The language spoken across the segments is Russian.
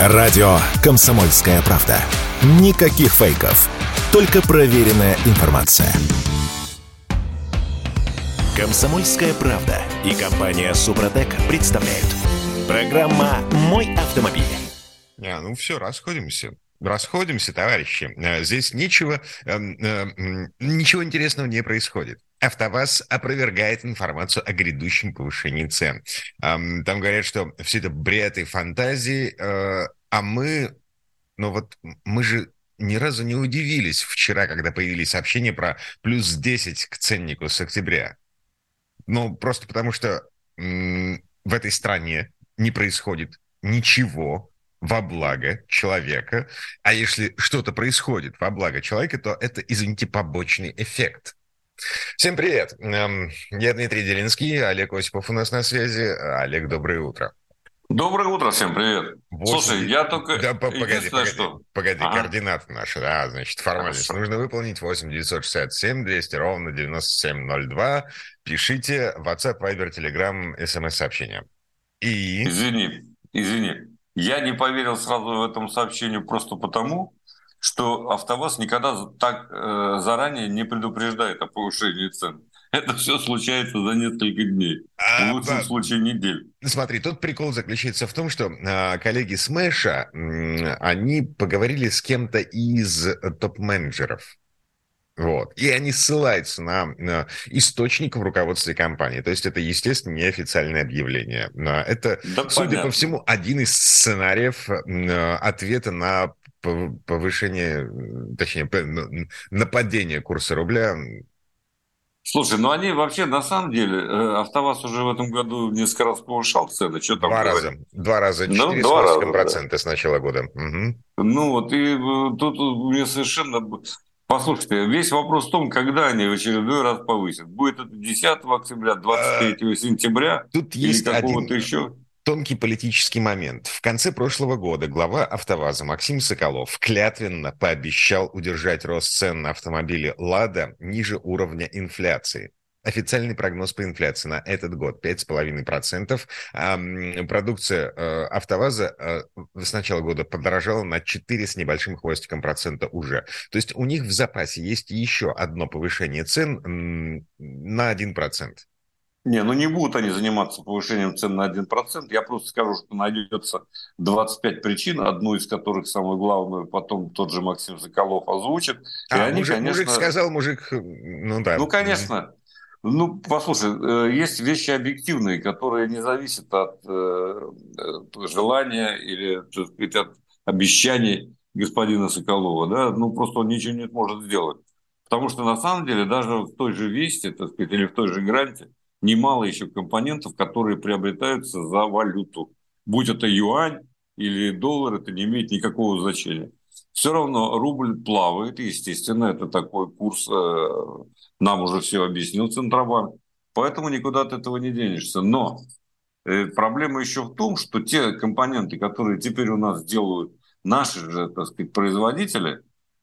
Радио «Комсомольская правда». Никаких фейков. Только проверенная информация. «Комсомольская правда» и компания «Супротек» представляют. Программа «Мой автомобиль». А, ну все, расходимся. Расходимся, товарищи. Э, здесь ничего, э, э, ничего интересного не происходит. АвтоВАЗ опровергает информацию о грядущем повышении цен. Там говорят, что все это бред и фантазии, а мы, ну вот мы же ни разу не удивились вчера, когда появились сообщения про плюс 10 к ценнику с октября. Ну, просто потому что в этой стране не происходит ничего во благо человека. А если что-то происходит во благо человека, то это, извините, побочный эффект. Всем привет. Эм, я Дмитрий Делинский, Олег Осипов у нас на связи. Олег, доброе утро. Доброе утро, всем привет. 8... Слушай, я только... Да, погоди, погоди, что... погоди, ага. координаты наши, да, значит, формальность. Хорошо. Нужно выполнить 8 967 200 ровно 9702. Пишите WhatsApp, Viber, Telegram, смс-сообщение. И... Извини, извини. Я не поверил сразу в этом сообщению просто потому, что АвтоВАЗ никогда так э, заранее не предупреждает о повышении цен. Это все случается за несколько дней, а, в лучшем да. случае недель. Смотри, тут прикол заключается в том, что э, коллеги с Мэша, э, они поговорили с кем-то из топ-менеджеров. Вот. И они ссылаются на, на источник в руководстве компании. То есть это, естественно, неофициальное объявление. Это, да, судя понятно. по всему, один из сценариев э, ответа на повышение, точнее, нападение курса рубля. Слушай, ну они вообще, на самом деле, э, АвтоВАЗ уже в этом году несколько раз повышал цены. Что там два говорить? раза. Два раза. 4,5% ну, два раза, процента да. с начала года. Угу. Ну вот, и э, тут мне совершенно... Послушайте, весь вопрос в том, когда они в очередной раз повысят. Будет это 10 октября, 23 а, сентября тут или есть какого-то один... еще? Тонкий политический момент. В конце прошлого года глава «АвтоВАЗа» Максим Соколов клятвенно пообещал удержать рост цен на автомобили «Лада» ниже уровня инфляции. Официальный прогноз по инфляции на этот год 5,5%. А продукция э, АвтоВАЗа э, с начала года подорожала на 4 с небольшим хвостиком процента уже. То есть у них в запасе есть еще одно повышение цен на 1%. Не, ну не будут они заниматься повышением цен на 1%. Я просто скажу, что найдется 25 причин, одну из которых, самую главную, потом тот же Максим Соколов озвучит. А, и они, мужик, конечно... мужик сказал, мужик, ну да. Ну, конечно. Ну, послушай, э, есть вещи объективные, которые не зависят от э, э желания или сказать, от обещаний господина Соколова. Да? Ну, просто он ничего не сможет сделать. Потому что на самом деле даже в той же Весте, так сказать, или в той же Гранте, немало еще компонентов, которые приобретаются за валюту. Будь это юань или доллар, это не имеет никакого значения. Все равно рубль плавает, естественно, это такой курс, э, нам уже все объяснил Центробанк, поэтому никуда от этого не денешься. Но э, проблема еще в том, что те компоненты, которые теперь у нас делают наши же, так сказать, производители, э,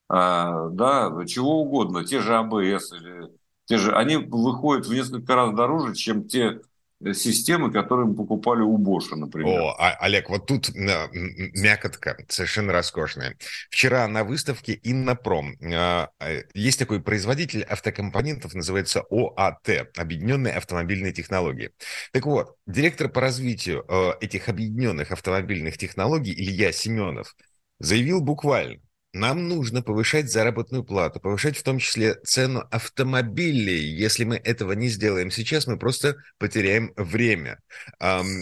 да, чего угодно, те же АБС или те же, они выходят в несколько раз дороже, чем те э, системы, которые мы покупали у Боша, например. О, а, Олег, вот тут мякотка совершенно роскошная. Вчера на выставке Иннопром а, есть такой производитель автокомпонентов, называется ОАТ, Объединенные автомобильные технологии. Так вот, директор по развитию э, этих объединенных автомобильных технологий Илья Семенов заявил буквально, нам нужно повышать заработную плату, повышать в том числе цену автомобилей. Если мы этого не сделаем сейчас, мы просто потеряем время.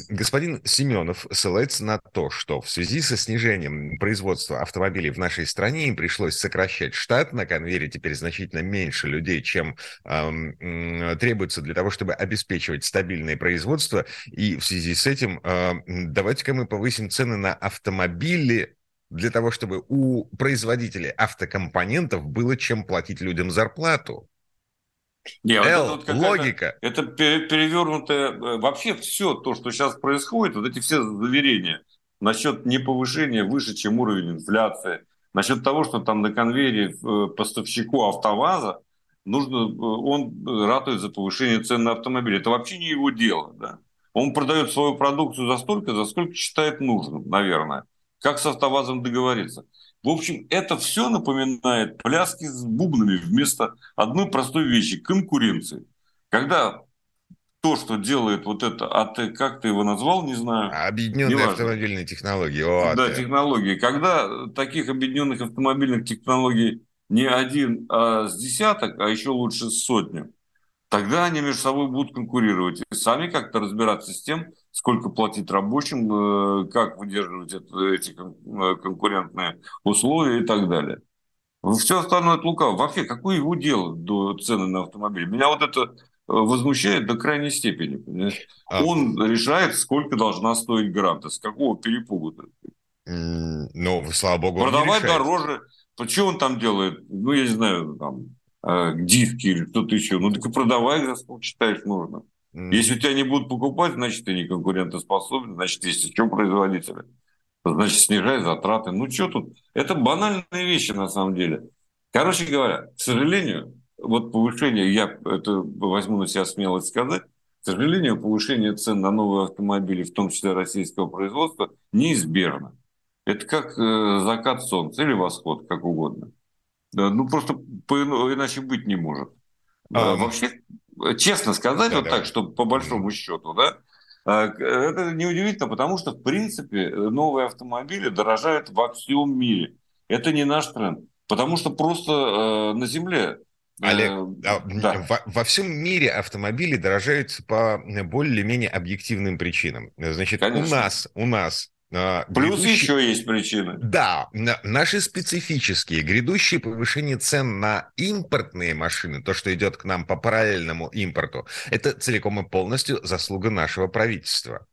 Господин Семенов ссылается на то, что в связи со снижением производства автомобилей в нашей стране им пришлось сокращать штат. На конвейере теперь значительно меньше людей, чем требуется для того, чтобы обеспечивать стабильное производство. И в связи с этим давайте-ка мы повысим цены на автомобили для того, чтобы у производителей автокомпонентов было чем платить людям зарплату. Не, вот это вот логика. Это перевернутое... Э, вообще все то, что сейчас происходит, вот эти все заверения насчет неповышения выше, чем уровень инфляции, насчет того, что там на конвейере э, поставщику АвтоВАЗа нужно, э, он ратует за повышение цен на автомобили. Это вообще не его дело. Да? Он продает свою продукцию за столько, за сколько считает нужным, наверное как с автовазом договориться. В общем, это все напоминает пляски с бубнами вместо одной простой вещи – конкуренции. Когда то, что делает вот это АТ, как ты его назвал, не знаю. Объединенные автомобильные технологии. ОАТ. Да, технологии. Когда таких объединенных автомобильных технологий не один, а с десяток, а еще лучше с сотню, тогда они между собой будут конкурировать. И сами как-то разбираться с тем, сколько платить рабочим, э, как выдерживать эти э, конкурентные условия и так далее. Все остальное это лукаво. Вообще, какое его дело до цены на автомобиль? Меня вот это возмущает до крайней степени. Понимаешь? А. Он решает, сколько должна стоить гранта, с какого перепугу-то. Ну, слава богу, Продавать дороже. Что он там делает? Ну, я не знаю, там, э, диски или что-то еще. Ну, так и продавай, за сколько считаешь нужно. Если у тебя не будут покупать, значит, ты не конкурентоспособен, значит, есть еще производители. Значит, снижай затраты. Ну, что тут? Это банальные вещи, на самом деле. Короче говоря, к сожалению, вот повышение, я это возьму на себя смелость сказать, к сожалению, повышение цен на новые автомобили, в том числе российского производства, неизбежно. Это как э, закат солнца или восход, как угодно. Да, ну, просто по, иначе быть не может. А, Вообще, честно сказать, да, вот да. так, что по большому счету, да, а, это неудивительно, потому что, в принципе, новые автомобили дорожают во всем мире. Это не наш тренд. Потому что просто э, на Земле Олег, э, а, да. во, во всем мире автомобили дорожают по более-менее объективным причинам. Значит, Конечно. у нас, у нас Плюс грядущие... еще есть причины. Да, наши специфические, грядущие повышение цен на импортные машины, то, что идет к нам по параллельному импорту, это целиком и полностью заслуга нашего правительства.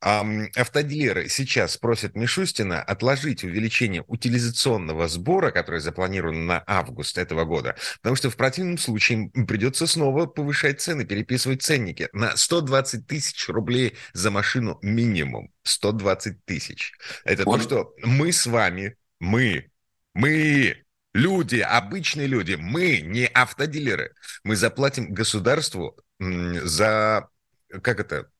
Автодилеры сейчас просят Мишустина отложить увеличение утилизационного сбора, который запланирован на август этого года, потому что в противном случае им придется снова повышать цены, переписывать ценники на 120 тысяч рублей за машину минимум. 120 тысяч. Это Он... то, что мы с вами, мы, мы, люди, обычные люди, мы не автодилеры, мы заплатим государству за, как это,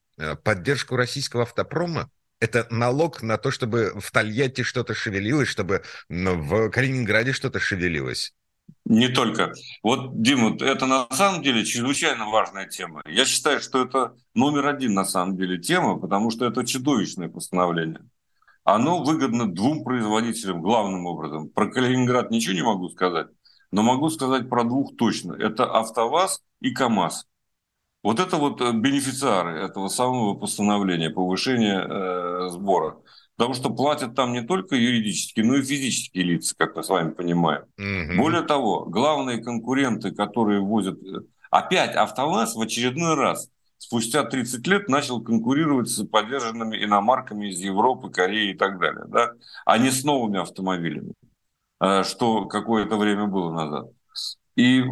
поддержку российского автопрома? Это налог на то, чтобы в Тольятти что-то шевелилось, чтобы в Калининграде что-то шевелилось? Не только. Вот, Дима, это на самом деле чрезвычайно важная тема. Я считаю, что это номер один на самом деле тема, потому что это чудовищное постановление. Оно выгодно двум производителям главным образом. Про Калининград ничего не могу сказать, но могу сказать про двух точно. Это АвтоВАЗ и КАМАЗ. Вот это вот э, бенефициары этого самого постановления, повышения э, сбора. Потому что платят там не только юридические, но и физические лица, как мы с вами понимаем. Угу. Более того, главные конкуренты, которые возят... Э, опять АвтоВАЗ в очередной раз спустя 30 лет начал конкурировать с поддержанными иномарками из Европы, Кореи и так далее. Да? А не с новыми автомобилями, э, что какое-то время было назад. И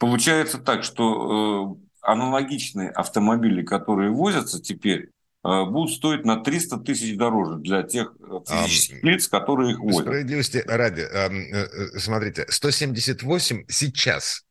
Получается так, что э, аналогичные автомобили, которые возятся теперь, э, будут стоить на 300 тысяч дороже для тех э, физических лиц, которые их возят. Справедливости ради, смотрите, 178 сейчас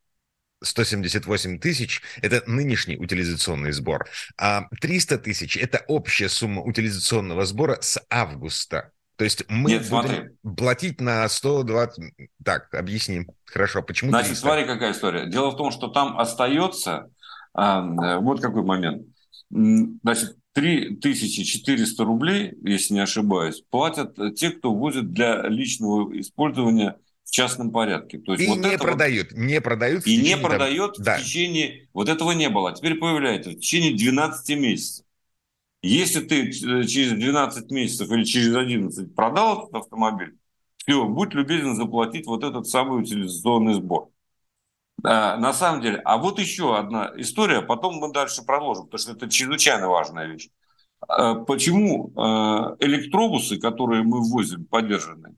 178 тысяч – это нынешний утилизационный сбор, а 300 тысяч – это общая сумма утилизационного сбора с августа. То есть мы Нет, будем смотри. платить на 120... Так, объясним. Хорошо, почему Значит, 300? смотри, какая история. Дело в том, что там остается... А, вот какой момент. Значит, 3400 рублей, если не ошибаюсь, платят те, кто возит для личного использования в частном порядке. То есть и вот не продают, вот, не продают. И не продает в да. течение... Вот этого не было. А теперь появляется в течение 12 месяцев. Если ты э, через 12 месяцев или через 11 продал этот автомобиль, все, будь любезен заплатить вот этот самый утилизационный сбор. А, на самом деле, а вот еще одна история, потом мы дальше продолжим, потому что это чрезвычайно важная вещь. А, почему а, электробусы, которые мы ввозим, поддержанные,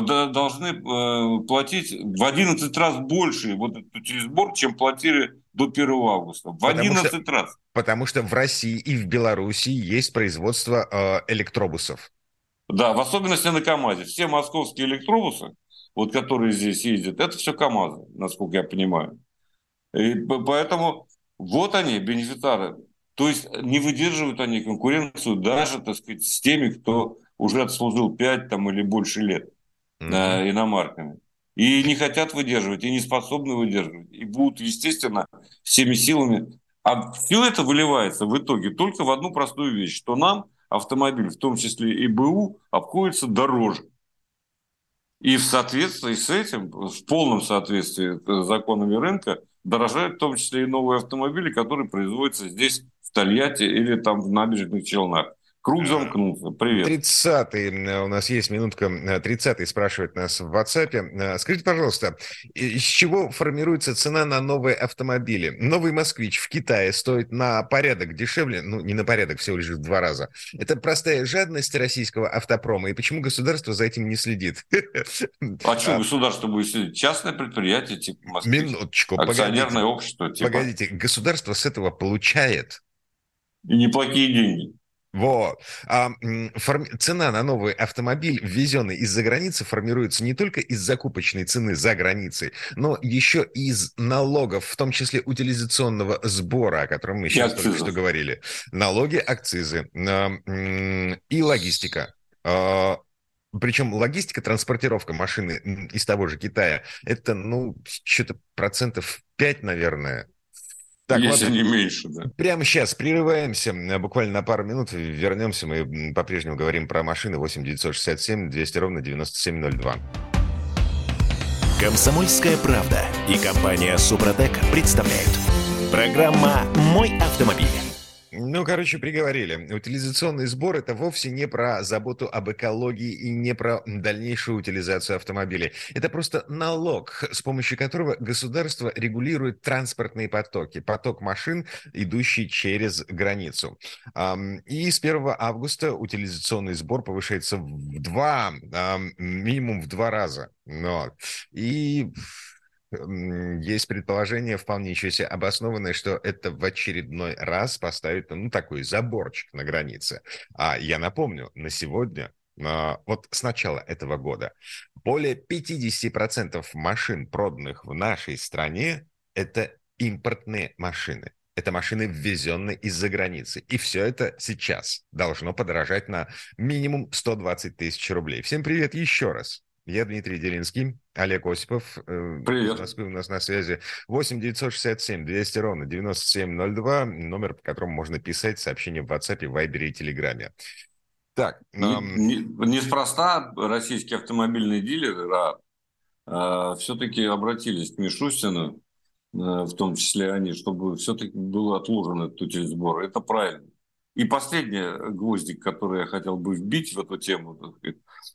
должны э, платить в 11 раз больше вот этот сбор, чем платили до 1 августа. В потому 11 что, раз. Потому что в России и в Беларуси есть производство э, электробусов. Да, в особенности на КАМАЗе. Все московские электробусы, вот которые здесь ездят, это все КАМАЗы, насколько я понимаю. И поэтому вот они, бенефициары. То есть не выдерживают они конкуренцию даже, так сказать, с теми, кто уже отслужил 5 там, или больше лет mm-hmm. иномарками. И не хотят выдерживать, и не способны выдерживать. И будут, естественно, всеми силами. А все это выливается в итоге только в одну простую вещь, что нам автомобиль, в том числе и БУ, обходится дороже. И в соответствии с этим, в полном соответствии с законами рынка, дорожают в том числе и новые автомобили, которые производятся здесь, в Тольятти или там в набережных Челнах. Круг замкнулся. Привет. 30-й, у нас есть минутка. 30-й спрашивает нас в WhatsApp. Скажите, пожалуйста, из чего формируется цена на новые автомобили? Новый «Москвич» в Китае стоит на порядок дешевле, ну, не на порядок, всего лишь в два раза. Это простая жадность российского автопрома. И почему государство за этим не следит? А что государство будет следить? Частное предприятие типа «Москвич». Минуточку. Акционерное погодите, общество типа. Погодите, государство с этого получает. И неплохие деньги. Вот. А, форми... Цена на новый автомобиль, ввезенный из-за границы, формируется не только из закупочной цены за границей, но еще из налогов, в том числе утилизационного сбора, о котором мы сейчас только что говорили. Налоги, акцизы и логистика. А, Причем логистика, транспортировка машины из того же Китая, это, ну, что-то процентов 5, наверное, так, Если вот, не меньше, да. Прямо сейчас прерываемся, буквально на пару минут вернемся. Мы по-прежнему говорим про машины 8 967 200 ровно 9702. Комсомольская правда и компания Супротек представляют. Программа «Мой автомобиль». Ну, короче, приговорили. Утилизационный сбор – это вовсе не про заботу об экологии и не про дальнейшую утилизацию автомобилей. Это просто налог, с помощью которого государство регулирует транспортные потоки, поток машин, идущий через границу. И с 1 августа утилизационный сбор повышается в два, минимум в два раза. И есть предположение вполне еще себе обоснованное, что это в очередной раз поставит, ну, такой заборчик на границе. А я напомню, на сегодня, а, вот с начала этого года, более 50% машин, проданных в нашей стране, это импортные машины. Это машины, ввезенные из-за границы. И все это сейчас должно подорожать на минимум 120 тысяч рублей. Всем привет еще раз. Я Дмитрий Делинский, Олег Осипов. Э, Привет. Из Москвы у нас на связи 8 967 200 ровно 9702, номер, по которому можно писать сообщения в WhatsApp, Viber и Телеграме. Так. Эм... Неспроста российские автомобильные дилеры а, а, все-таки обратились к Мишустину, а, в том числе они, чтобы все-таки был отложен этот утилизбор. Это правильно. И последний гвоздик, который я хотел бы вбить в эту тему,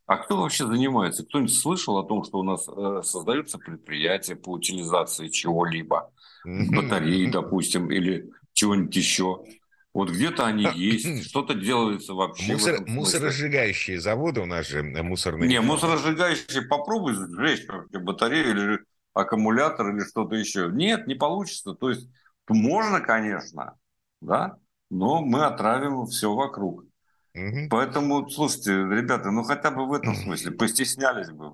а кто вообще занимается? Кто-нибудь слышал о том, что у нас э, создаются предприятия по утилизации чего-либо? Батареи, допустим, или чего-нибудь еще? Вот где-то они есть, что-то делается вообще. Мусор, мусоросжигающие заводы у нас же э, мусорные. Не, мусоросжигающие попробуй сжечь батарею или аккумулятор или что-то еще. Нет, не получится. То есть можно, конечно, да, но мы отравим все вокруг. Угу. Поэтому, слушайте, ребята, ну хотя бы в этом смысле постеснялись бы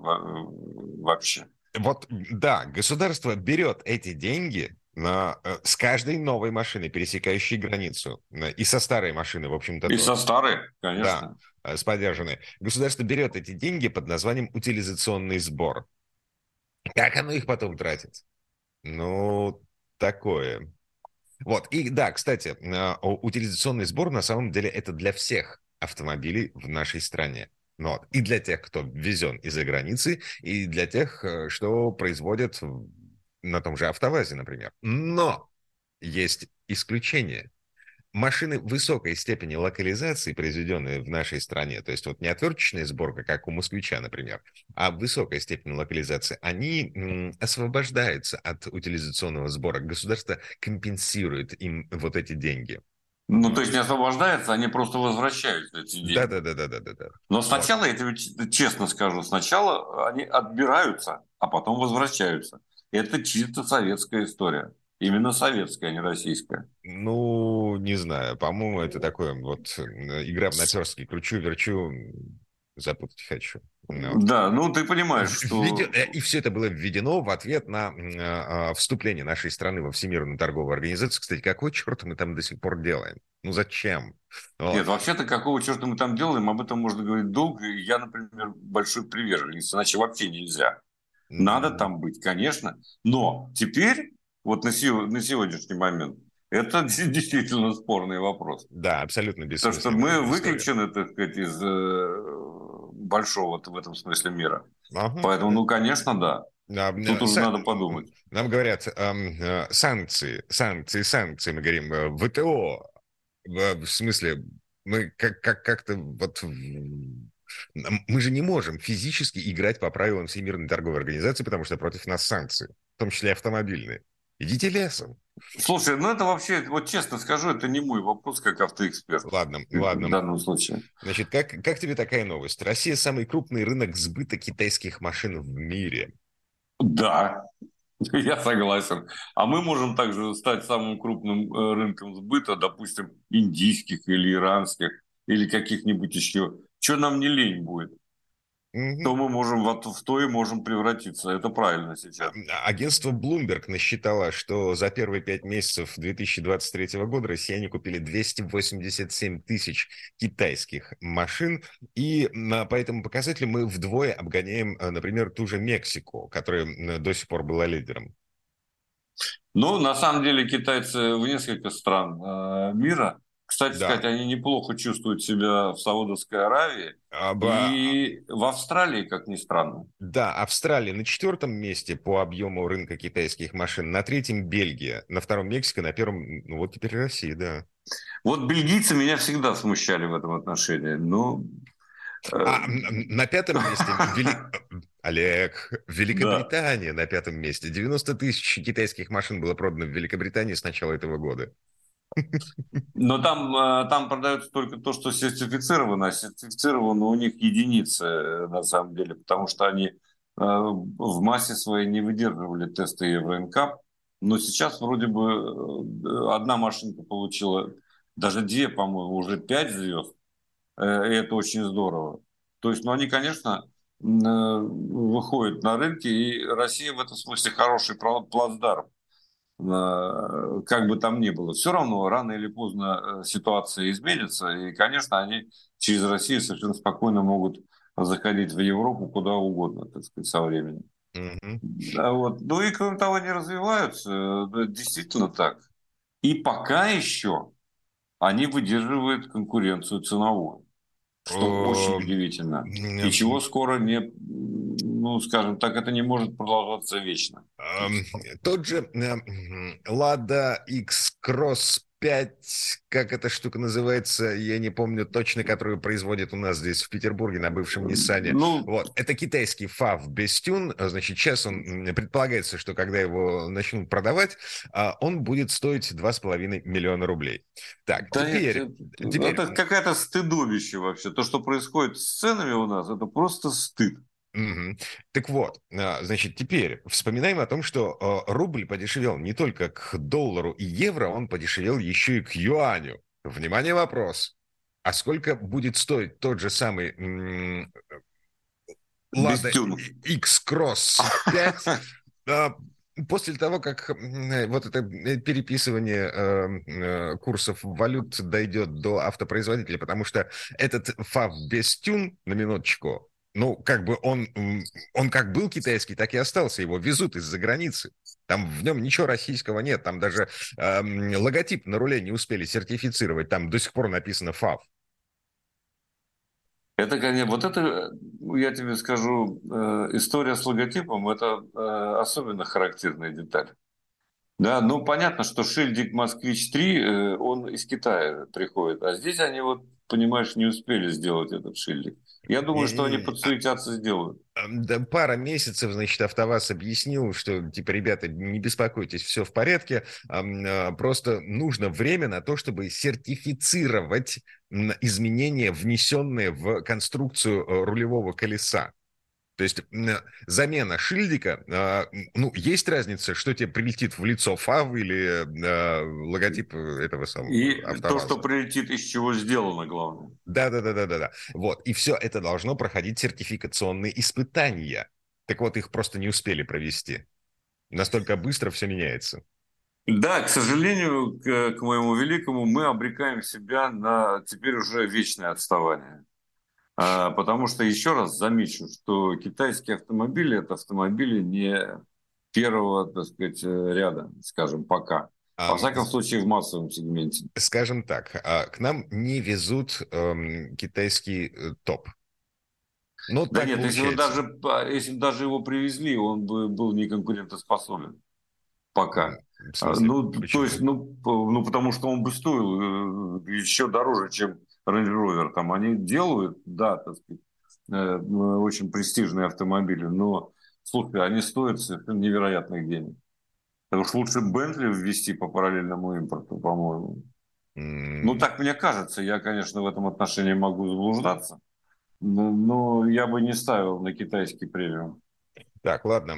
вообще. Вот, да, государство берет эти деньги на, э, с каждой новой машины, пересекающей границу. И со старой машины, в общем-то. И тоже. со старой, конечно. Да, э, с поддержанной. Государство берет эти деньги под названием утилизационный сбор. Как оно их потом тратит? Ну, такое. Вот, и да, кстати, э, утилизационный сбор на самом деле это для всех автомобилей в нашей стране. Ну вот. И для тех, кто везен из-за границы, и для тех, э, что производят на том же автовазе, например. Но есть исключения. Машины высокой степени локализации, произведенные в нашей стране, то есть вот не отверточная сборка, как у москвича, например, а высокая степень локализации, они освобождаются от утилизационного сбора. Государство компенсирует им вот эти деньги. Ну, то есть не освобождаются, они просто возвращаются эти деньги. Да, да, да, да, да, да. Но сначала, я тебе честно скажу, сначала они отбираются, а потом возвращаются. Это чисто советская история. Именно советская, а не российская. Ну, не знаю. По-моему, это такое вот игра в наперстки. Кручу, верчу, запутать хочу. Ну, да, ну ты понимаешь, что... Э, и все это было введено в ответ на э, вступление нашей страны во Всемирную торговую организацию. Кстати, какой черт мы там до сих пор делаем? Ну зачем? Вот. Нет, вообще-то какого черта мы там делаем, об этом можно говорить долго. Я, например, большой приверженец, иначе вообще нельзя. Надо там быть, конечно. Но теперь, вот на, на сегодняшний момент, это действительно спорный вопрос. Да, абсолютно бессмысленно. Потому что мы выключены, так сказать, из э, большого в этом смысле мира. Ага. Поэтому, ну, конечно, да. А, Тут уже надо подумать. Нам говорят, э, санкции, санкции, санкции, мы говорим, э, ВТО, в смысле, мы как, как, как-то вот мы же не можем физически играть по правилам Всемирной торговой организации, потому что против нас санкции, в том числе автомобильные. Идите лесом. Слушай, ну это вообще, вот честно скажу, это не мой вопрос как автоэксперт. Ладно, ладно. В данном случае. Значит, как, как тебе такая новость? Россия самый крупный рынок сбыта китайских машин в мире. Да, я согласен. А мы можем также стать самым крупным э, рынком сбыта, допустим, индийских или иранских, или каких-нибудь еще. Что нам не лень будет? Угу. То мы можем вот в то и можем превратиться. Это правильно сейчас. А, агентство Bloomberg насчитало, что за первые пять месяцев 2023 года россияне купили 287 тысяч китайских машин. И по этому показателю мы вдвое обгоняем, э, например, ту же Мексику, которая до сих пор была лидером. Ну, на самом деле китайцы в несколько стран э, мира кстати да. сказать, они неплохо чувствуют себя в Саудовской Аравии Аба... и в Австралии, как ни странно. Да, Австралия на четвертом месте по объему рынка китайских машин, на третьем Бельгия, на втором Мексика, на первом, ну вот теперь Россия, да. Вот бельгийцы меня всегда смущали в этом отношении, но... Э, а, на пятом месте Вели... Олег, Великобритания да. на пятом месте. 90 тысяч китайских машин было продано в Великобритании с начала этого года. Но там, э, там продается только то, что сертифицировано. А сертифицировано у них единицы, э, на самом деле, потому что они э, в массе своей не выдерживали тесты Евроинкап. Но сейчас вроде бы одна машинка получила, даже две, по-моему, уже пять звезд. И это очень здорово. То есть, ну, они, конечно, выходят на рынки, и Россия в этом смысле хороший плацдарм как бы там ни было. Все равно рано или поздно э, ситуация изменится, и, конечно, они через Россию совершенно спокойно могут заходить в Европу куда угодно, так сказать, со временем. Mm-hmm. Вот. Ну и, кроме того, они развиваются, действительно так. И пока еще они выдерживают конкуренцию ценовую, что очень удивительно. И чего скоро не ну, скажем так, это не может продолжаться вечно. Тот же Lada X-Cross 5, как эта штука называется, я не помню точно, которую производят у нас здесь в Петербурге на бывшем Ниссане. Ну, вот. Это китайский FAV без тюн. Значит, сейчас он предполагается, что когда его начнут продавать, а, он будет стоить 2,5 миллиона рублей. Так, да теперь... Это, теперь... это какая-то стыдобище вообще. То, что происходит с ценами у нас, это просто стыд. Угу. Так вот, а, значит, теперь вспоминаем о том, что а, рубль подешевел не только к доллару и евро, он подешевел еще и к юаню. Внимание, вопрос. А сколько будет стоить тот же самый Лада X-Cross 5 после того, как вот это э, переписывание э, курсов валют дойдет до автопроизводителя, потому что этот фав без тюн, на минуточку, ну, как бы он, он как был китайский, так и остался. Его везут из-за границы. Там в нем ничего российского нет. Там даже э, логотип на руле не успели сертифицировать. Там до сих пор написано ФАВ. Это, конечно, вот это, я тебе скажу, э, история с логотипом, это э, особенно характерная деталь. Да, ну понятно, что шильдик «Москвич-3», э, он из Китая приходит, а здесь они вот, понимаешь, не успели сделать этот шильдик. Я думаю, что они подсуетятся, сделают. Да, пара месяцев, значит, АвтоВАЗ объяснил, что, типа, ребята, не беспокойтесь, все в порядке, а, просто нужно время на то, чтобы сертифицировать изменения, внесенные в конструкцию э, рулевого колеса. То есть замена шильдика, а, ну, есть разница, что тебе прилетит в лицо ФАВ или а, логотип этого самого И АвтоВАЗа. то, что прилетит, из чего сделано, главное. Да-да-да-да-да. Вот. И все это должно проходить сертификационные испытания. Так вот, их просто не успели провести. Настолько быстро все меняется. Да, к сожалению, к, к моему великому, мы обрекаем себя на теперь уже вечное отставание. А, потому что, еще раз замечу, что китайские автомобили – это автомобили не первого, так сказать, ряда, скажем, пока. Во всяком случае, в массовом сегменте. Скажем так, а, к нам не везут эм, китайский э, топ. Ну, да нет, если бы, даже, а, если бы даже его привезли, он бы был неконкурентоспособен. Пока. Смысле, ну, почему? то есть, ну, ну, потому что он бы стоил э, еще дороже, чем Range Rover, там они делают, да, так сказать, э, очень престижные автомобили, но, слушай, они стоят совершенно невероятных денег. Так уж лучше Бентли ввести по параллельному импорту, по-моему. Mm. Ну, так мне кажется. Я, конечно, в этом отношении могу заблуждаться. Но, но я бы не ставил на китайский премиум. Так, ладно.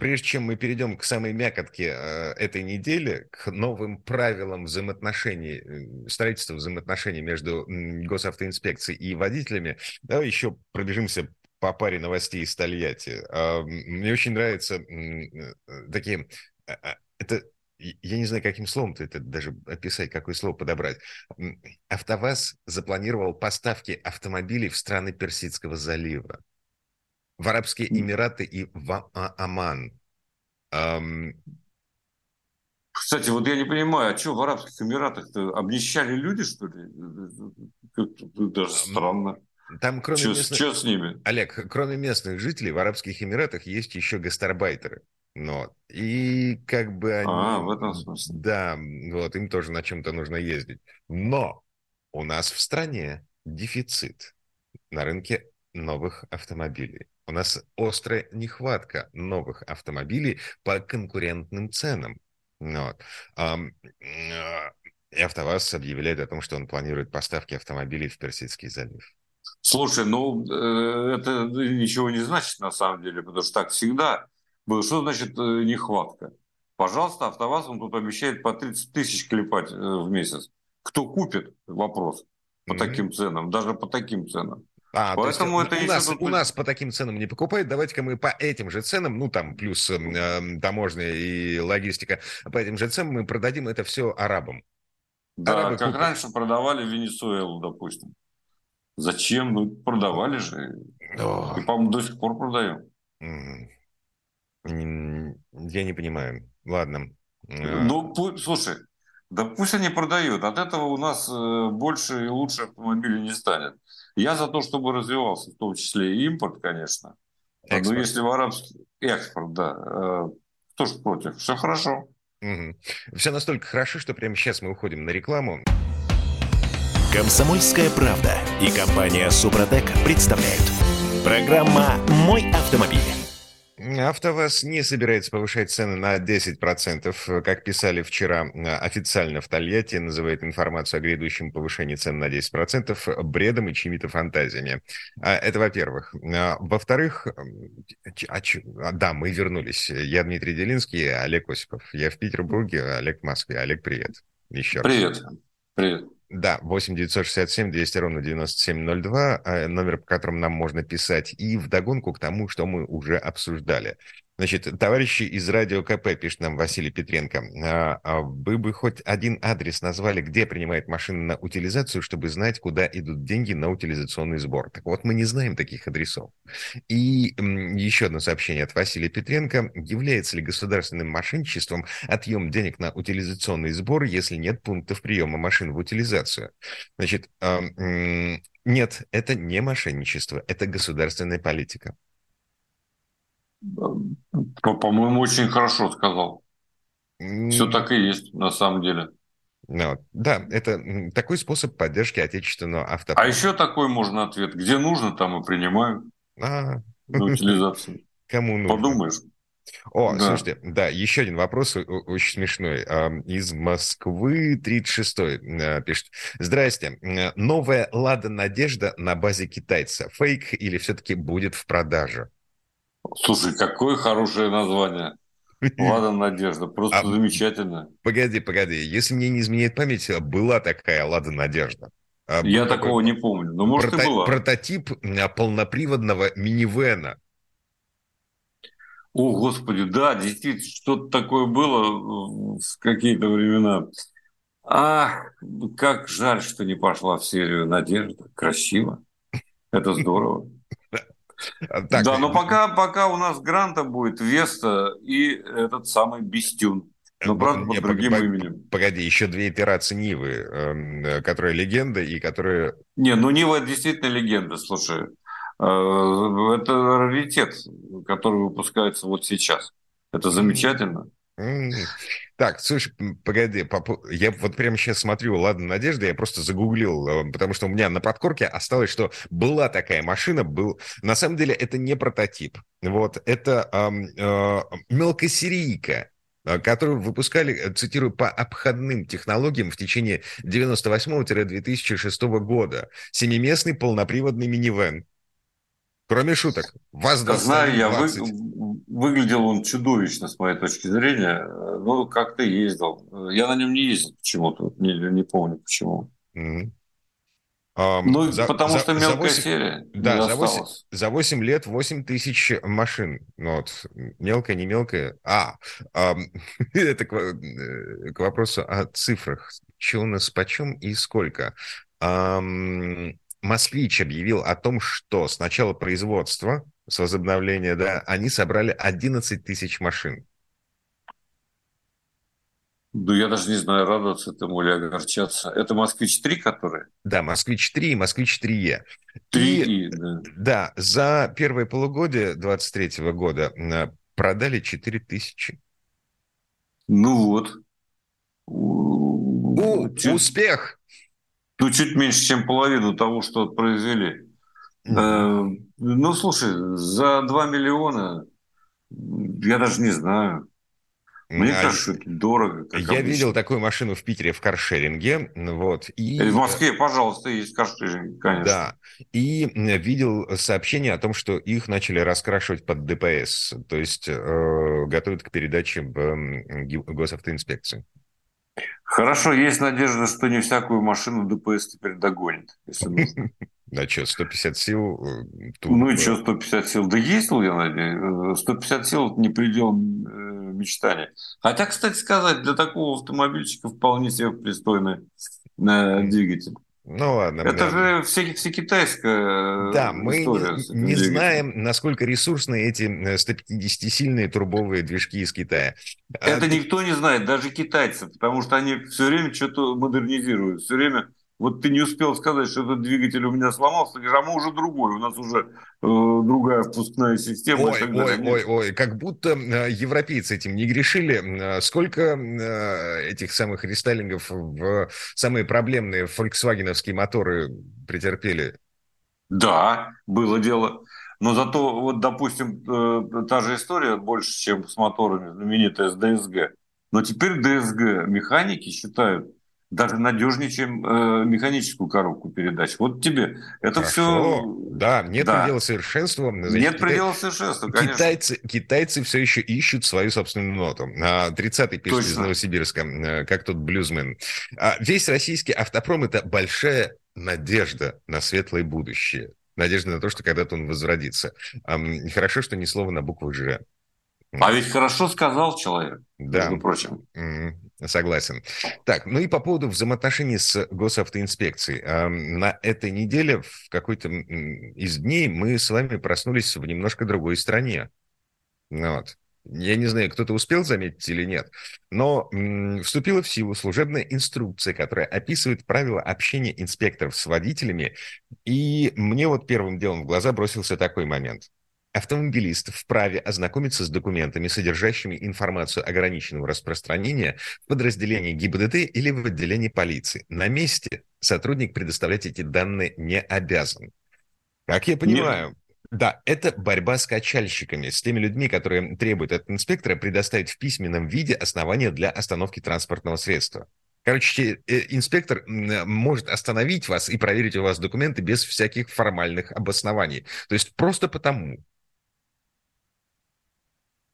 Прежде чем мы перейдем к самой мякотке э, этой недели, к новым правилам взаимоотношений, э, строительства взаимоотношений между госавтоинспекцией и водителями, давай еще пробежимся по паре новостей из Тольятти. Мне очень нравятся э, такие... Это я не знаю, каким словом ты это даже описать, какое слово подобрать. АвтоВАЗ запланировал поставки автомобилей в страны Персидского залива в Арабские Эмираты и в а, Оман. Кстати, вот я не понимаю, а что в Арабских Эмиратах-то обнищали люди, что ли? Даже странно. Там кроме что, местных... что с ними? Олег, кроме местных жителей, в Арабских Эмиратах есть еще гастарбайтеры. Но и как бы они... А, в этом смысле. Да, вот им тоже на чем-то нужно ездить. Но у нас в стране дефицит на рынке новых автомобилей. У нас острая нехватка новых автомобилей по конкурентным ценам. Вот. И АвтоВАЗ объявляет о том, что он планирует поставки автомобилей в Персидский залив. Слушай, ну э, это ничего не значит на самом деле, потому что так всегда было. Что значит э, нехватка? Пожалуйста, АвтоВАЗ он тут обещает по 30 тысяч клепать э, в месяц. Кто купит? Вопрос. По mm-hmm. таким ценам, даже по таким ценам. А, Поэтому это у, нас, тут... у нас по таким ценам не покупают, давайте-ка мы по этим же ценам, ну там плюс э, таможня и логистика, по этим же ценам мы продадим это все арабам. Да, Арабы как купят. раньше продавали Венесуэлу, допустим. Зачем? Ну, продавали же. О. И, по-моему, до сих пор продаем. Я не понимаю. Ладно. Ну, слушай, да пусть они продают. От этого у нас э, больше и лучше автомобилей не станет. Я за то, чтобы развивался, в том числе и импорт, конечно. Экспорт. Но если в арабский экспорт, да, э, кто же против? Все хорошо. Угу. Все настолько хорошо, что прямо сейчас мы уходим на рекламу. Комсомольская правда и компания Супротек представляют. Программа «Мой автомобиль». АвтоВАЗ не собирается повышать цены на 10%. Как писали вчера официально в Тольятти, называет информацию о грядущем повышении цен на 10% бредом и чьими-то фантазиями. А, это во-первых. А, во-вторых, а, да, мы вернулись. Я Дмитрий Делинский, Олег Осипов. Я в Петербурге, Олег в Москве. Олег, привет. Еще привет. раз. Привет. Привет. Да, 8 967 200 ровно 9702, э, номер, по которому нам можно писать, и вдогонку к тому, что мы уже обсуждали. Значит, товарищи из Радио КП, пишет нам Василий Петренко, а, а вы бы хоть один адрес назвали, где принимает машина на утилизацию, чтобы знать, куда идут деньги на утилизационный сбор. Так вот, мы не знаем таких адресов. И еще одно сообщение от Василия Петренко. Является ли государственным мошенничеством отъем денег на утилизационный сбор, если нет пунктов приема машин в утилизацию? Значит, нет, это не мошенничество, это государственная политика. По-моему, очень хорошо сказал. Все так и есть на самом деле. Ну, да, это такой способ поддержки отечественного авто. А еще такой можно ответ. Где нужно, там и принимаю. А. На утилизацию. Кому нужно? Подумаешь. О, да. слушайте, да, еще один вопрос очень смешной. Из Москвы 36-й э, пишет. Здрасте. Новая «Лада Надежда» на базе китайца. Фейк или все-таки будет в продаже? Слушай, какое хорошее название. «Лада Надежда». Просто а, замечательно. Погоди, погоди. Если мне не изменяет память, была такая «Лада Надежда». А, Я такого не помню, но может прото- и была. Прототип полноприводного минивэна о, Господи, да, действительно, что-то такое было в какие-то времена. Ах, как жаль, что не пошла в серию «Надежда». Красиво. Это здорово. Так, да, но пока, пока у нас Гранта будет Веста и этот самый Бестюн. Но, правда, под другим погоди, именем. Погоди, еще две итерации Нивы, э, которая легенда и которая... Не, ну Нива действительно легенда, слушай. Э, это раритет, который выпускается вот сейчас. Это замечательно. Так, слушай, погоди, я вот прямо сейчас смотрю «Ладно, Надежда», я просто загуглил, э, потому что у меня на подкорке осталось, что была такая машина, был... На самом деле это не прототип, вот, это э, э, мелкосерийка, которую выпускали, цитирую, по обходным технологиям в течение 98-2006 года. Семиместный полноприводный минивэн. Кроме шуток. Вас Знаю я, вы, выглядел он чудовищно, с моей точки зрения. Ну, как ты ездил. Я на нем не ездил почему-то, не, не помню почему. Mm-hmm. Um, ну, за, потому за, что мелкая за 8, серия. Да, за 8, за 8 лет 8 тысяч машин. Ну, вот, мелкая, не мелкая. А, um, это к, э, к вопросу о цифрах. Что у нас почем и сколько? Um, Москвич объявил о том, что с начала производства, с возобновления, да, они собрали 11 тысяч машин. Ну, я даже не знаю, радоваться этому или огорчаться. Это «Москвич-3», который? Да, «Москвич-3» и «Москвич-3Е». 3 да. Да, за первое полугодие 23 года продали 4 тысячи. Ну вот. У, успех! Ну, чуть меньше, чем половину того, что произвели. Mm-hmm. Ну, слушай, за 2 миллиона я даже не знаю. Мне а, кажется, это дорого. я обычно. видел такую машину в Питере в каршеринге. Вот, и... в Москве, пожалуйста, есть каршеринг, конечно. Да. И видел сообщение о том, что их начали раскрашивать под ДПС. То есть э, готовят к передаче в госавтоинспекцию. Хорошо, есть надежда, что не всякую машину ДПС теперь догонит, если нужно. Да что, 150 сил? Э, ну и что 150 сил? Да ездил я на ней. 150 сил – это не предел э, мечтания. Хотя, кстати сказать, для такого автомобильчика вполне себе пристойный э, двигатель. Ну ладно. Это да. же все, все китайская Да, мы не, не знаем, насколько ресурсны эти 150-сильные турбовые движки из Китая. Это а... никто не знает, даже китайцы, потому что они все время что-то модернизируют, все время вот ты не успел сказать, что этот двигатель у меня сломался, а мы уже другой, у нас уже э, другая впускная система. Ой, ой, ой, ой, как будто э, европейцы этим не грешили. Э, сколько э, этих самых рестайлингов в самые проблемные фольксвагеновские моторы претерпели? Да, было дело. Но зато, вот, допустим, та же история больше, чем с моторами, знаменитая с ДСГ. Но теперь ДСГ механики считают, даже надежнее, чем э, механическую коробку передач. Вот тебе. Это Хорошо. все... Да, нет да. предела совершенства. Значит, нет Китай... предела совершенства, конечно. Китайцы, китайцы все еще ищут свою собственную ноту. 30-й пишет Точно. из Новосибирска, э, как тот блюзмен. А весь российский автопром – это большая надежда на светлое будущее. Надежда на то, что когда-то он возродится. Хорошо, что ни слова на букву «Ж». А ведь хорошо сказал человек, да. между прочим. Согласен. Так, ну и по поводу взаимоотношений с госавтоинспекцией. На этой неделе, в какой-то из дней, мы с вами проснулись в немножко другой стране. Вот. Я не знаю, кто-то успел заметить или нет, но вступила в силу служебная инструкция, которая описывает правила общения инспекторов с водителями. И мне вот первым делом в глаза бросился такой момент – Автомобилист вправе ознакомиться с документами, содержащими информацию ограниченного распространения в подразделении ГИБДД или в отделении полиции. На месте сотрудник предоставлять эти данные не обязан. Как я понимаю, Да, это борьба с качальщиками, с теми людьми, которые требуют от инспектора предоставить в письменном виде основания для остановки транспортного средства. Короче, э, инспектор может остановить вас и проверить у вас документы без всяких формальных обоснований. То есть просто потому.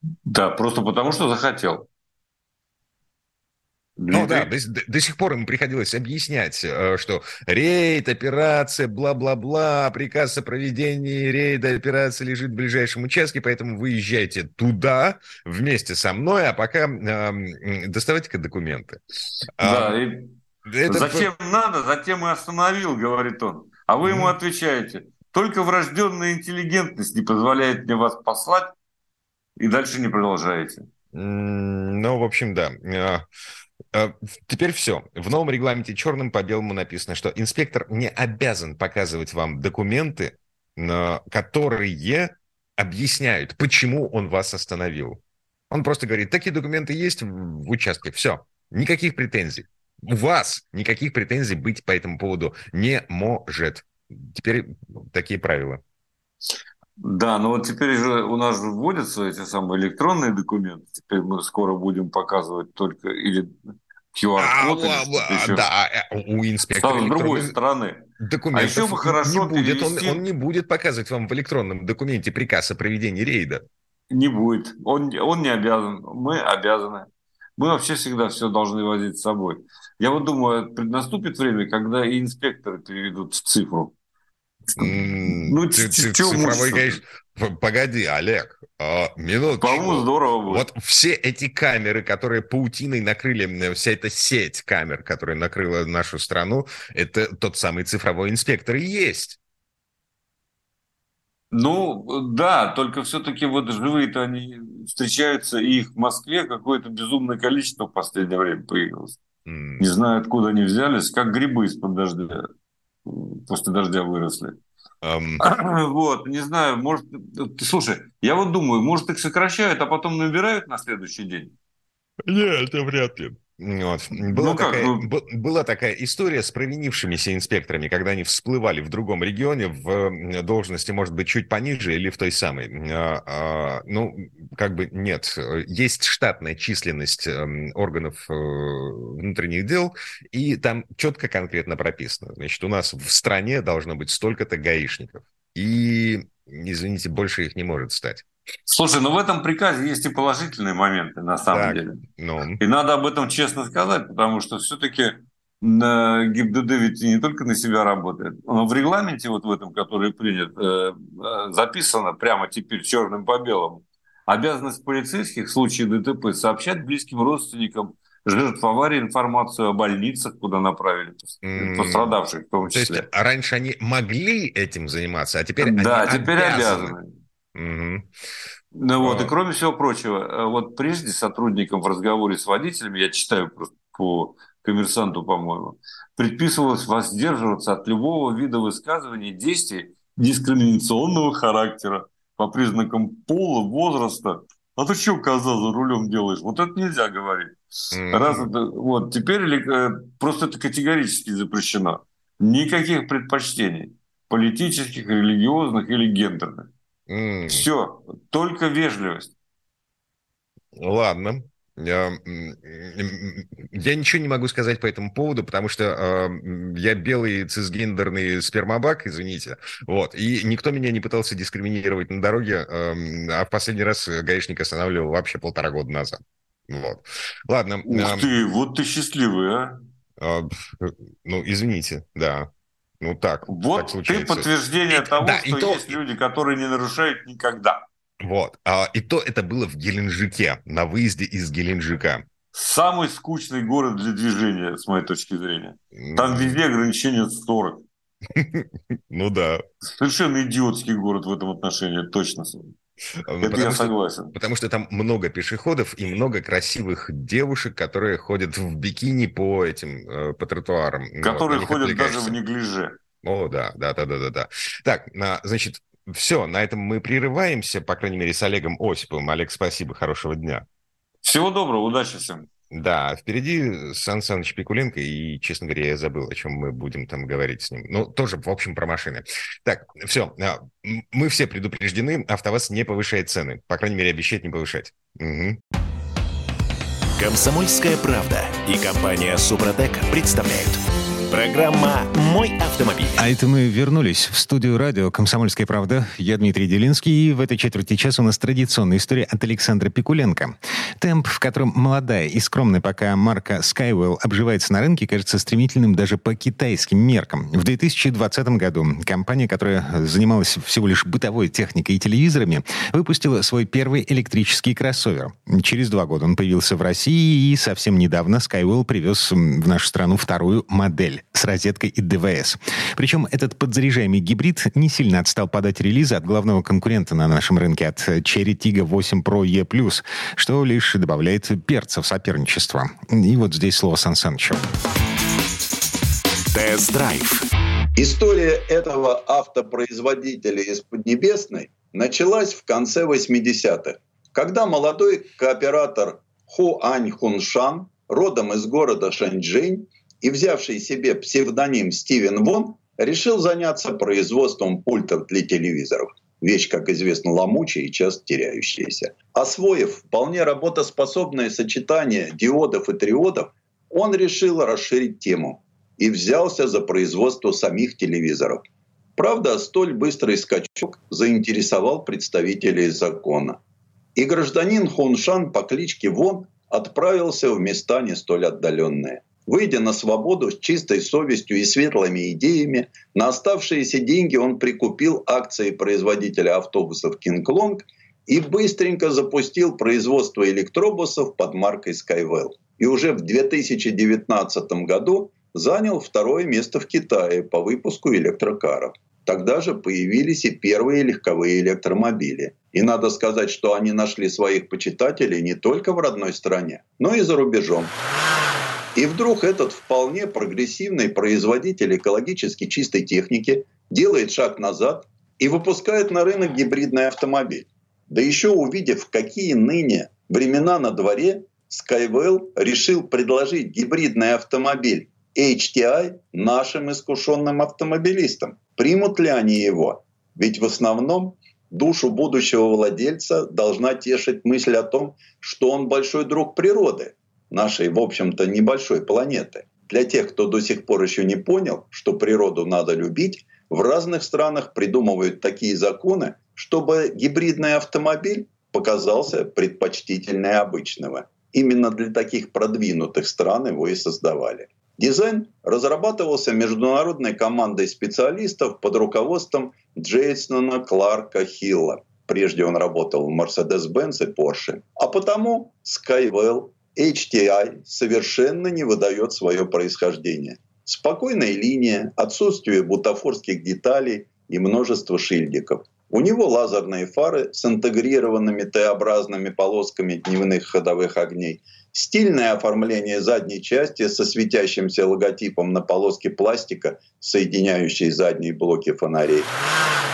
Да, просто потому, что захотел. Ну да, до, до сих пор ему приходилось объяснять, э, что рейд, операция, бла-бла-бла, приказ о проведении рейда, операции лежит в ближайшем участке, поэтому выезжайте туда вместе со мной, а пока э, доставайте-ка документы. Да, а, и это... зачем надо, затем и остановил, говорит он. А вы ему отвечаете, только врожденная интеллигентность не позволяет мне вас послать, и дальше не продолжаете. Ну, в общем, да. А, а, теперь все. В новом регламенте черным по белому написано, что инспектор не обязан показывать вам документы, которые объясняют, почему он вас остановил. Он просто говорит, такие документы есть в участке, все, никаких претензий. У вас никаких претензий быть по этому поводу не может. Теперь такие правила. Да, но вот теперь же у нас же вводятся эти самые электронные документы. Теперь мы скоро будем показывать только или QR-код, а, или еще. Да, э, у инспектора. С другой стороны. Документов а еще бы хорошо не будет. Перевести... Он, он не будет показывать вам в электронном документе приказ о проведении рейда. Не будет. Он, он не обязан. Мы обязаны. Мы вообще всегда все должны возить с собой. Я вот думаю, наступит время, когда и инспекторы переведут в цифру. Ну, цифровой, конечно. Погоди, Олег, а, минуточку. По-моему, здорово будет. Вот все эти камеры, которые паутиной накрыли, вся эта сеть камер, которая накрыла нашу страну, это тот самый цифровой инспектор и есть. Ну, да, только все-таки вот живые-то они встречаются, и их в Москве какое-то безумное количество в последнее время появилось. Mm. Не знаю, откуда они взялись, как грибы из-под дождя после дождя выросли. Um... Вот, не знаю, может, слушай, я вот думаю, может их сокращают, а потом набирают на следующий день? Нет, это вряд ли. Вот. Была, ну, такая, как? Ну... была такая история с провинившимися инспекторами, когда они всплывали в другом регионе в должности, может быть, чуть пониже или в той самой. А, а, ну, как бы нет. Есть штатная численность эм, органов э, внутренних дел, и там четко конкретно прописано. Значит, у нас в стране должно быть столько-то гаишников. И, извините, больше их не может стать. Слушай, ну в этом приказе есть и положительные моменты, на самом так, деле. Ну... И надо об этом честно сказать, потому что все-таки ГИБДД ведь не только на себя работает, но в регламенте вот в этом, который принят, э, э, записано прямо теперь черным по белому, обязанность полицейских в случае ДТП сообщать близким родственникам жертв аварии информацию о больницах, куда направили пострадавших в том числе. То есть раньше они могли этим заниматься, а теперь да, они теперь обязаны. обязаны. Угу. Ну вот, и а. кроме всего прочего, э, вот прежде сотрудникам в разговоре с водителями, я читаю просто по коммерсанту, по-моему, предписывалось воздерживаться от любого вида высказываний действий дискриминационного характера по признакам пола, возраста. А ты что, коза, за рулем делаешь? Вот это нельзя говорить. Mm-hmm. Раз это, вот, теперь э, просто это категорически запрещено. Никаких предпочтений политических, религиозных или гендерных. Mm. Все, только вежливость. Ладно. Я, ничего не могу сказать по этому поводу, потому что э, я белый цисгендерный спермобак, извините. Вот. И никто меня не пытался дискриминировать на дороге, э, а в последний раз гаишник останавливал вообще полтора года назад. Вот. Ладно. Ух ты, вот ты счастливый, а? Э, ну, извините, да. Ну так. Вот так ты подтверждение и, того, да, что то... есть люди, которые не нарушают никогда. Вот. А, и то это было в Геленджике, на выезде из Геленджика. Самый скучный город для движения, с моей точки зрения. Там везде ограничение 40. Ну да. Совершенно идиотский город в этом отношении, точно. Ну, Это я согласен. Потому что там много пешеходов и много красивых девушек, которые ходят в бикини по этим, э, по тротуарам. Которые вот, ходят даже в неглиже. О, да, да, да, да, да, да. Так, значит, все, на этом мы прерываемся, по крайней мере, с Олегом Осиповым. Олег, спасибо, хорошего дня. Всего доброго, удачи всем. Да, впереди Сан Саныч Пикуленко, и, честно говоря, я забыл, о чем мы будем там говорить с ним. Ну, тоже, в общем, про машины. Так, все, а, мы все предупреждены, АвтоВАЗ не повышает цены. По крайней мере, обещает не повышать. Угу. Комсомольская правда и компания Супротек представляют – Программа «Мой автомобиль». А это мы вернулись в студию радио «Комсомольская правда». Я Дмитрий Делинский, и в этой четверти часа у нас традиционная история от Александра Пикуленко. Темп, в котором молодая и скромная пока марка Skywell обживается на рынке, кажется стремительным даже по китайским меркам. В 2020 году компания, которая занималась всего лишь бытовой техникой и телевизорами, выпустила свой первый электрический кроссовер. Через два года он появился в России, и совсем недавно Skywell привез в нашу страну вторую модель модель с розеткой и ДВС. Причем этот подзаряжаемый гибрид не сильно отстал подать релизы от главного конкурента на нашем рынке, от Cherry Tiggo 8 Pro E+, что лишь добавляет перца в соперничество. И вот здесь слово Сан Санычу. Тест-драйв. История этого автопроизводителя из Поднебесной началась в конце 80-х, когда молодой кооператор Хуань Хуншан, родом из города Шэньчжэнь, и взявший себе псевдоним Стивен Вон, решил заняться производством пультов для телевизоров. Вещь, как известно, ломучая и часто теряющаяся. Освоив вполне работоспособное сочетание диодов и триодов, он решил расширить тему и взялся за производство самих телевизоров. Правда, столь быстрый скачок заинтересовал представителей закона. И гражданин Хуншан по кличке Вон отправился в места не столь отдаленные. Выйдя на свободу с чистой совестью и светлыми идеями, на оставшиеся деньги он прикупил акции производителя автобусов Long и быстренько запустил производство электробусов под маркой Skywell. И уже в 2019 году занял второе место в Китае по выпуску электрокаров. Тогда же появились и первые легковые электромобили. И надо сказать, что они нашли своих почитателей не только в родной стране, но и за рубежом. И вдруг этот вполне прогрессивный производитель экологически чистой техники делает шаг назад и выпускает на рынок гибридный автомобиль. Да еще увидев, какие ныне времена на дворе, Skywell решил предложить гибридный автомобиль HTI нашим искушенным автомобилистам. Примут ли они его? Ведь в основном душу будущего владельца должна тешить мысль о том, что он большой друг природы, нашей, в общем-то, небольшой планеты. Для тех, кто до сих пор еще не понял, что природу надо любить, в разных странах придумывают такие законы, чтобы гибридный автомобиль показался предпочтительнее обычного. Именно для таких продвинутых стран его и создавали. Дизайн разрабатывался международной командой специалистов под руководством Джейсона Кларка Хилла. Прежде он работал в Mercedes-Benz и Porsche. А потому Skywell HTI совершенно не выдает свое происхождение. Спокойная линия, отсутствие бутафорских деталей и множество шильдиков. У него лазерные фары с интегрированными Т-образными полосками дневных ходовых огней, стильное оформление задней части со светящимся логотипом на полоске пластика, соединяющей задние блоки фонарей.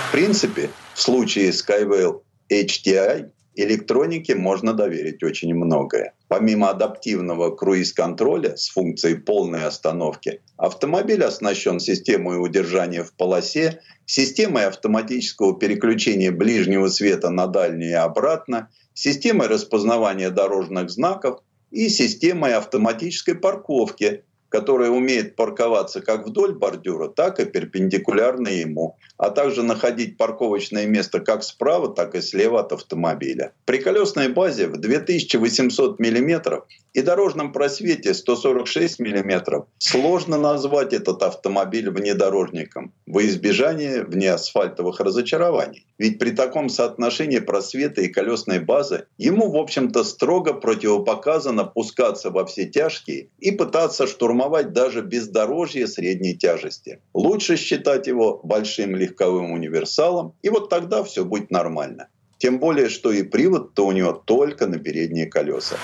В принципе, в случае Skywell HTI электронике можно доверить очень многое. Помимо адаптивного круиз-контроля с функцией полной остановки, автомобиль оснащен системой удержания в полосе, системой автоматического переключения ближнего света на дальний и обратно, системой распознавания дорожных знаков и системой автоматической парковки, которая умеет парковаться как вдоль бордюра, так и перпендикулярно ему, а также находить парковочное место как справа, так и слева от автомобиля. При колесной базе в 2800 мм и дорожном просвете 146 мм сложно назвать этот автомобиль внедорожником во избежание внеасфальтовых разочарований. Ведь при таком соотношении просвета и колесной базы ему, в общем-то, строго противопоказано пускаться во все тяжкие и пытаться штурмовать даже бездорожье средней тяжести. Лучше считать его большим легковым универсалом, и вот тогда все будет нормально. Тем более, что и привод-то у него только на передние колеса.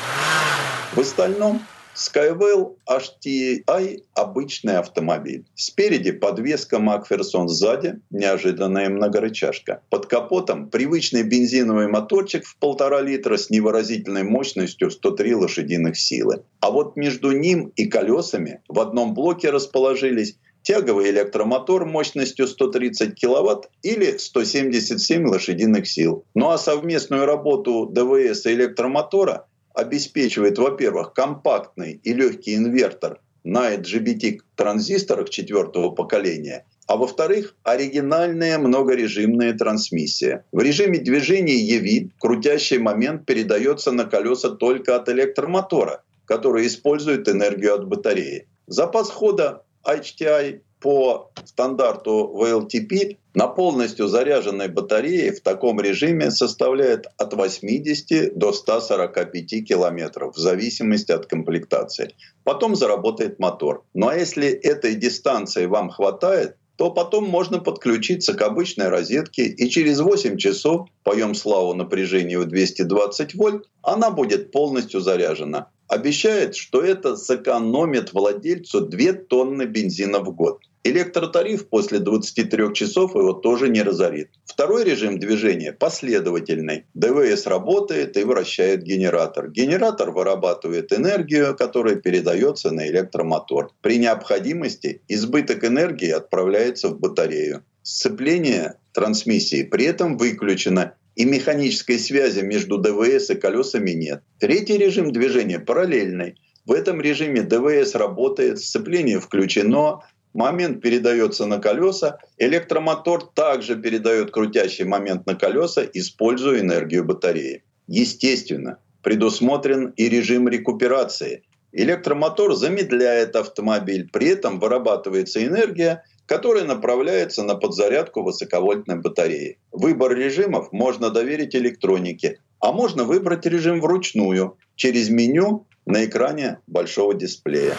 В остальном Skywell HTI – обычный автомобиль. Спереди подвеска Макферсон, сзади неожиданная многорычажка. Под капотом привычный бензиновый моторчик в полтора литра с невыразительной мощностью 103 лошадиных силы. А вот между ним и колесами в одном блоке расположились тяговый электромотор мощностью 130 кВт или 177 лошадиных сил. Ну а совместную работу ДВС и электромотора обеспечивает, во-первых, компактный и легкий инвертор на IGBT транзисторах четвертого поколения, а во-вторых, оригинальная многорежимная трансмиссия. В режиме движения EV крутящий момент передается на колеса только от электромотора, который использует энергию от батареи. Запас хода HTI по стандарту VLTP на полностью заряженной батарее в таком режиме составляет от 80 до 145 километров в зависимости от комплектации. Потом заработает мотор. Ну а если этой дистанции вам хватает, то потом можно подключиться к обычной розетке, и через 8 часов, поем славу напряжению 220 вольт, она будет полностью заряжена обещает, что это сэкономит владельцу 2 тонны бензина в год. Электротариф после 23 часов его тоже не разорит. Второй режим движения последовательный. ДВС работает и вращает генератор. Генератор вырабатывает энергию, которая передается на электромотор. При необходимости избыток энергии отправляется в батарею. Сцепление трансмиссии при этом выключено и механической связи между ДВС и колесами нет. Третий режим движения параллельный. В этом режиме ДВС работает, сцепление включено, момент передается на колеса, электромотор также передает крутящий момент на колеса, используя энергию батареи. Естественно, предусмотрен и режим рекуперации. Электромотор замедляет автомобиль, при этом вырабатывается энергия, которая направляется на подзарядку высоковольтной батареи. Выбор режимов можно доверить электронике, а можно выбрать режим вручную через меню на экране большого дисплея.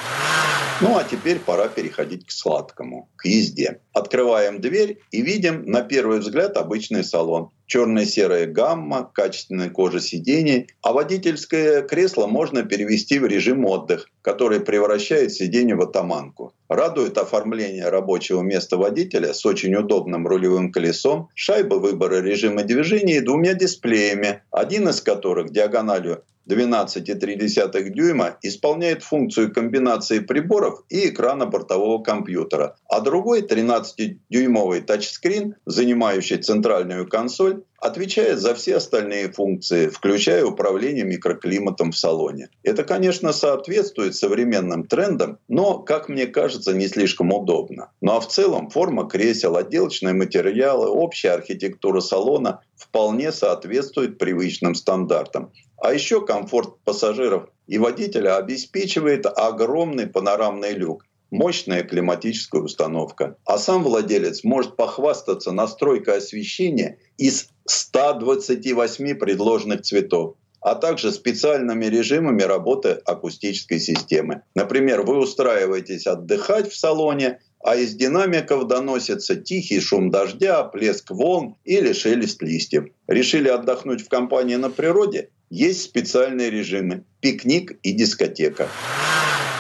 Ну а теперь пора переходить к сладкому, к езде. Открываем дверь и видим на первый взгляд обычный салон. Черно-серая гамма, качественная кожа сидений, а водительское кресло можно перевести в режим отдых, который превращает сиденье в атаманку. Радует оформление рабочего места водителя с очень удобным рулевым колесом, шайбы выбора режима движения и двумя дисплеями, один из которых диагональю 12,3 дюйма исполняет функцию комбинации приборов и экрана бортового компьютера, а другой 13-дюймовый тачскрин, занимающий центральную консоль, отвечает за все остальные функции, включая управление микроклиматом в салоне. Это, конечно, соответствует современным трендам, но, как мне кажется, не слишком удобно. Ну а в целом форма кресел, отделочные материалы, общая архитектура салона вполне соответствует привычным стандартам. А еще комфорт пассажиров и водителя обеспечивает огромный панорамный люк, мощная климатическая установка. А сам владелец может похвастаться настройкой освещения из 128 предложенных цветов а также специальными режимами работы акустической системы. Например, вы устраиваетесь отдыхать в салоне, а из динамиков доносится тихий шум дождя, плеск волн или шелест листьев. Решили отдохнуть в компании на природе? Есть специальные режимы – пикник и дискотека.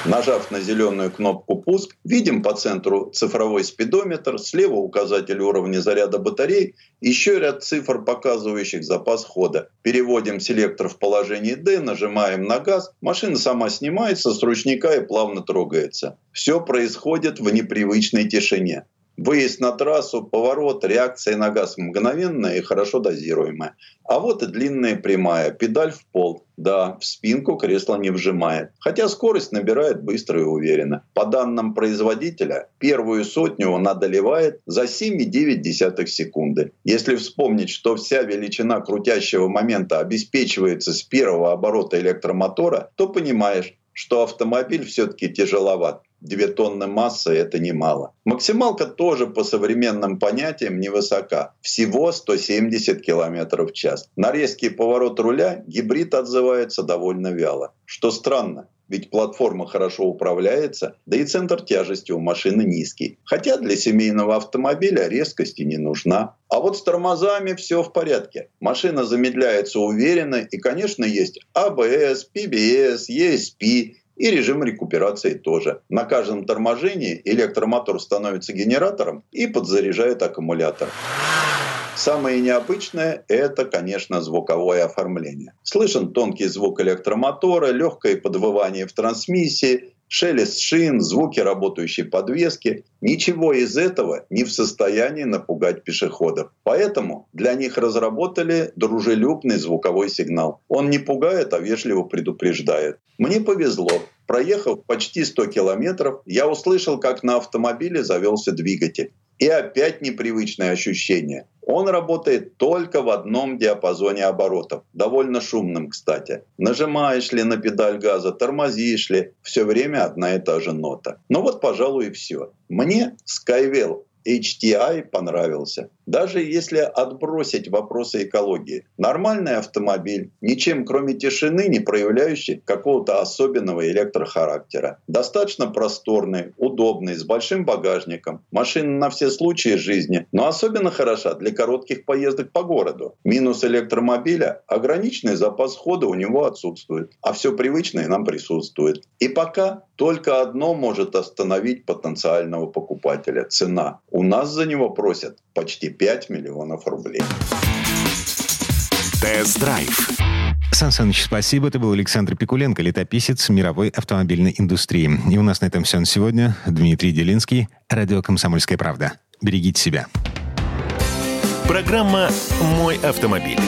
Нажав на зеленую кнопку «Пуск», видим по центру цифровой спидометр, слева указатель уровня заряда батарей, еще ряд цифр, показывающих запас хода. Переводим селектор в положение D, нажимаем на газ, машина сама снимается с ручника и плавно трогается. Все происходит в непривычной тишине. Выезд на трассу, поворот, реакция на газ мгновенная и хорошо дозируемая. А вот и длинная прямая, педаль в пол. Да, в спинку кресло не вжимает. Хотя скорость набирает быстро и уверенно. По данным производителя, первую сотню он одолевает за 7,9 секунды. Если вспомнить, что вся величина крутящего момента обеспечивается с первого оборота электромотора, то понимаешь, что автомобиль все-таки тяжеловат. 2 тонны массы – это немало. Максималка тоже по современным понятиям невысока. Всего 170 км в час. На резкий поворот руля гибрид отзывается довольно вяло. Что странно, ведь платформа хорошо управляется, да и центр тяжести у машины низкий. Хотя для семейного автомобиля резкости не нужна. А вот с тормозами все в порядке. Машина замедляется уверенно и, конечно, есть ABS, PBS, ESP, И режим рекуперации тоже. На каждом торможении электромотор становится генератором и подзаряжает аккумулятор. Самое необычное – это, конечно, звуковое оформление. Слышен тонкий звук электромотора, легкое подвывание в трансмиссии, шелест шин, звуки работающей подвески. Ничего из этого не в состоянии напугать пешеходов. Поэтому для них разработали дружелюбный звуковой сигнал. Он не пугает, а вежливо предупреждает. Мне повезло. Проехав почти 100 километров, я услышал, как на автомобиле завелся двигатель. И опять непривычное ощущение. Он работает только в одном диапазоне оборотов, довольно шумным, кстати. Нажимаешь ли на педаль газа, тормозишь ли, все время одна и та же нота. Ну вот, пожалуй, и все. Мне Skywell HTI понравился. Даже если отбросить вопросы экологии. Нормальный автомобиль, ничем кроме тишины не проявляющий какого-то особенного электрохарактера. Достаточно просторный, удобный, с большим багажником. Машина на все случаи жизни, но особенно хороша для коротких поездок по городу. Минус электромобиля – ограниченный запас хода у него отсутствует. А все привычное нам присутствует. И пока только одно может остановить потенциального покупателя – цена. У нас за него просят почти 5 миллионов рублей. Тест-драйв. Сан Саныч, спасибо. Это был Александр Пикуленко, летописец мировой автомобильной индустрии. И у нас на этом все на сегодня. Дмитрий Делинский, радио «Комсомольская правда». Берегите себя. Программа «Мой автомобиль».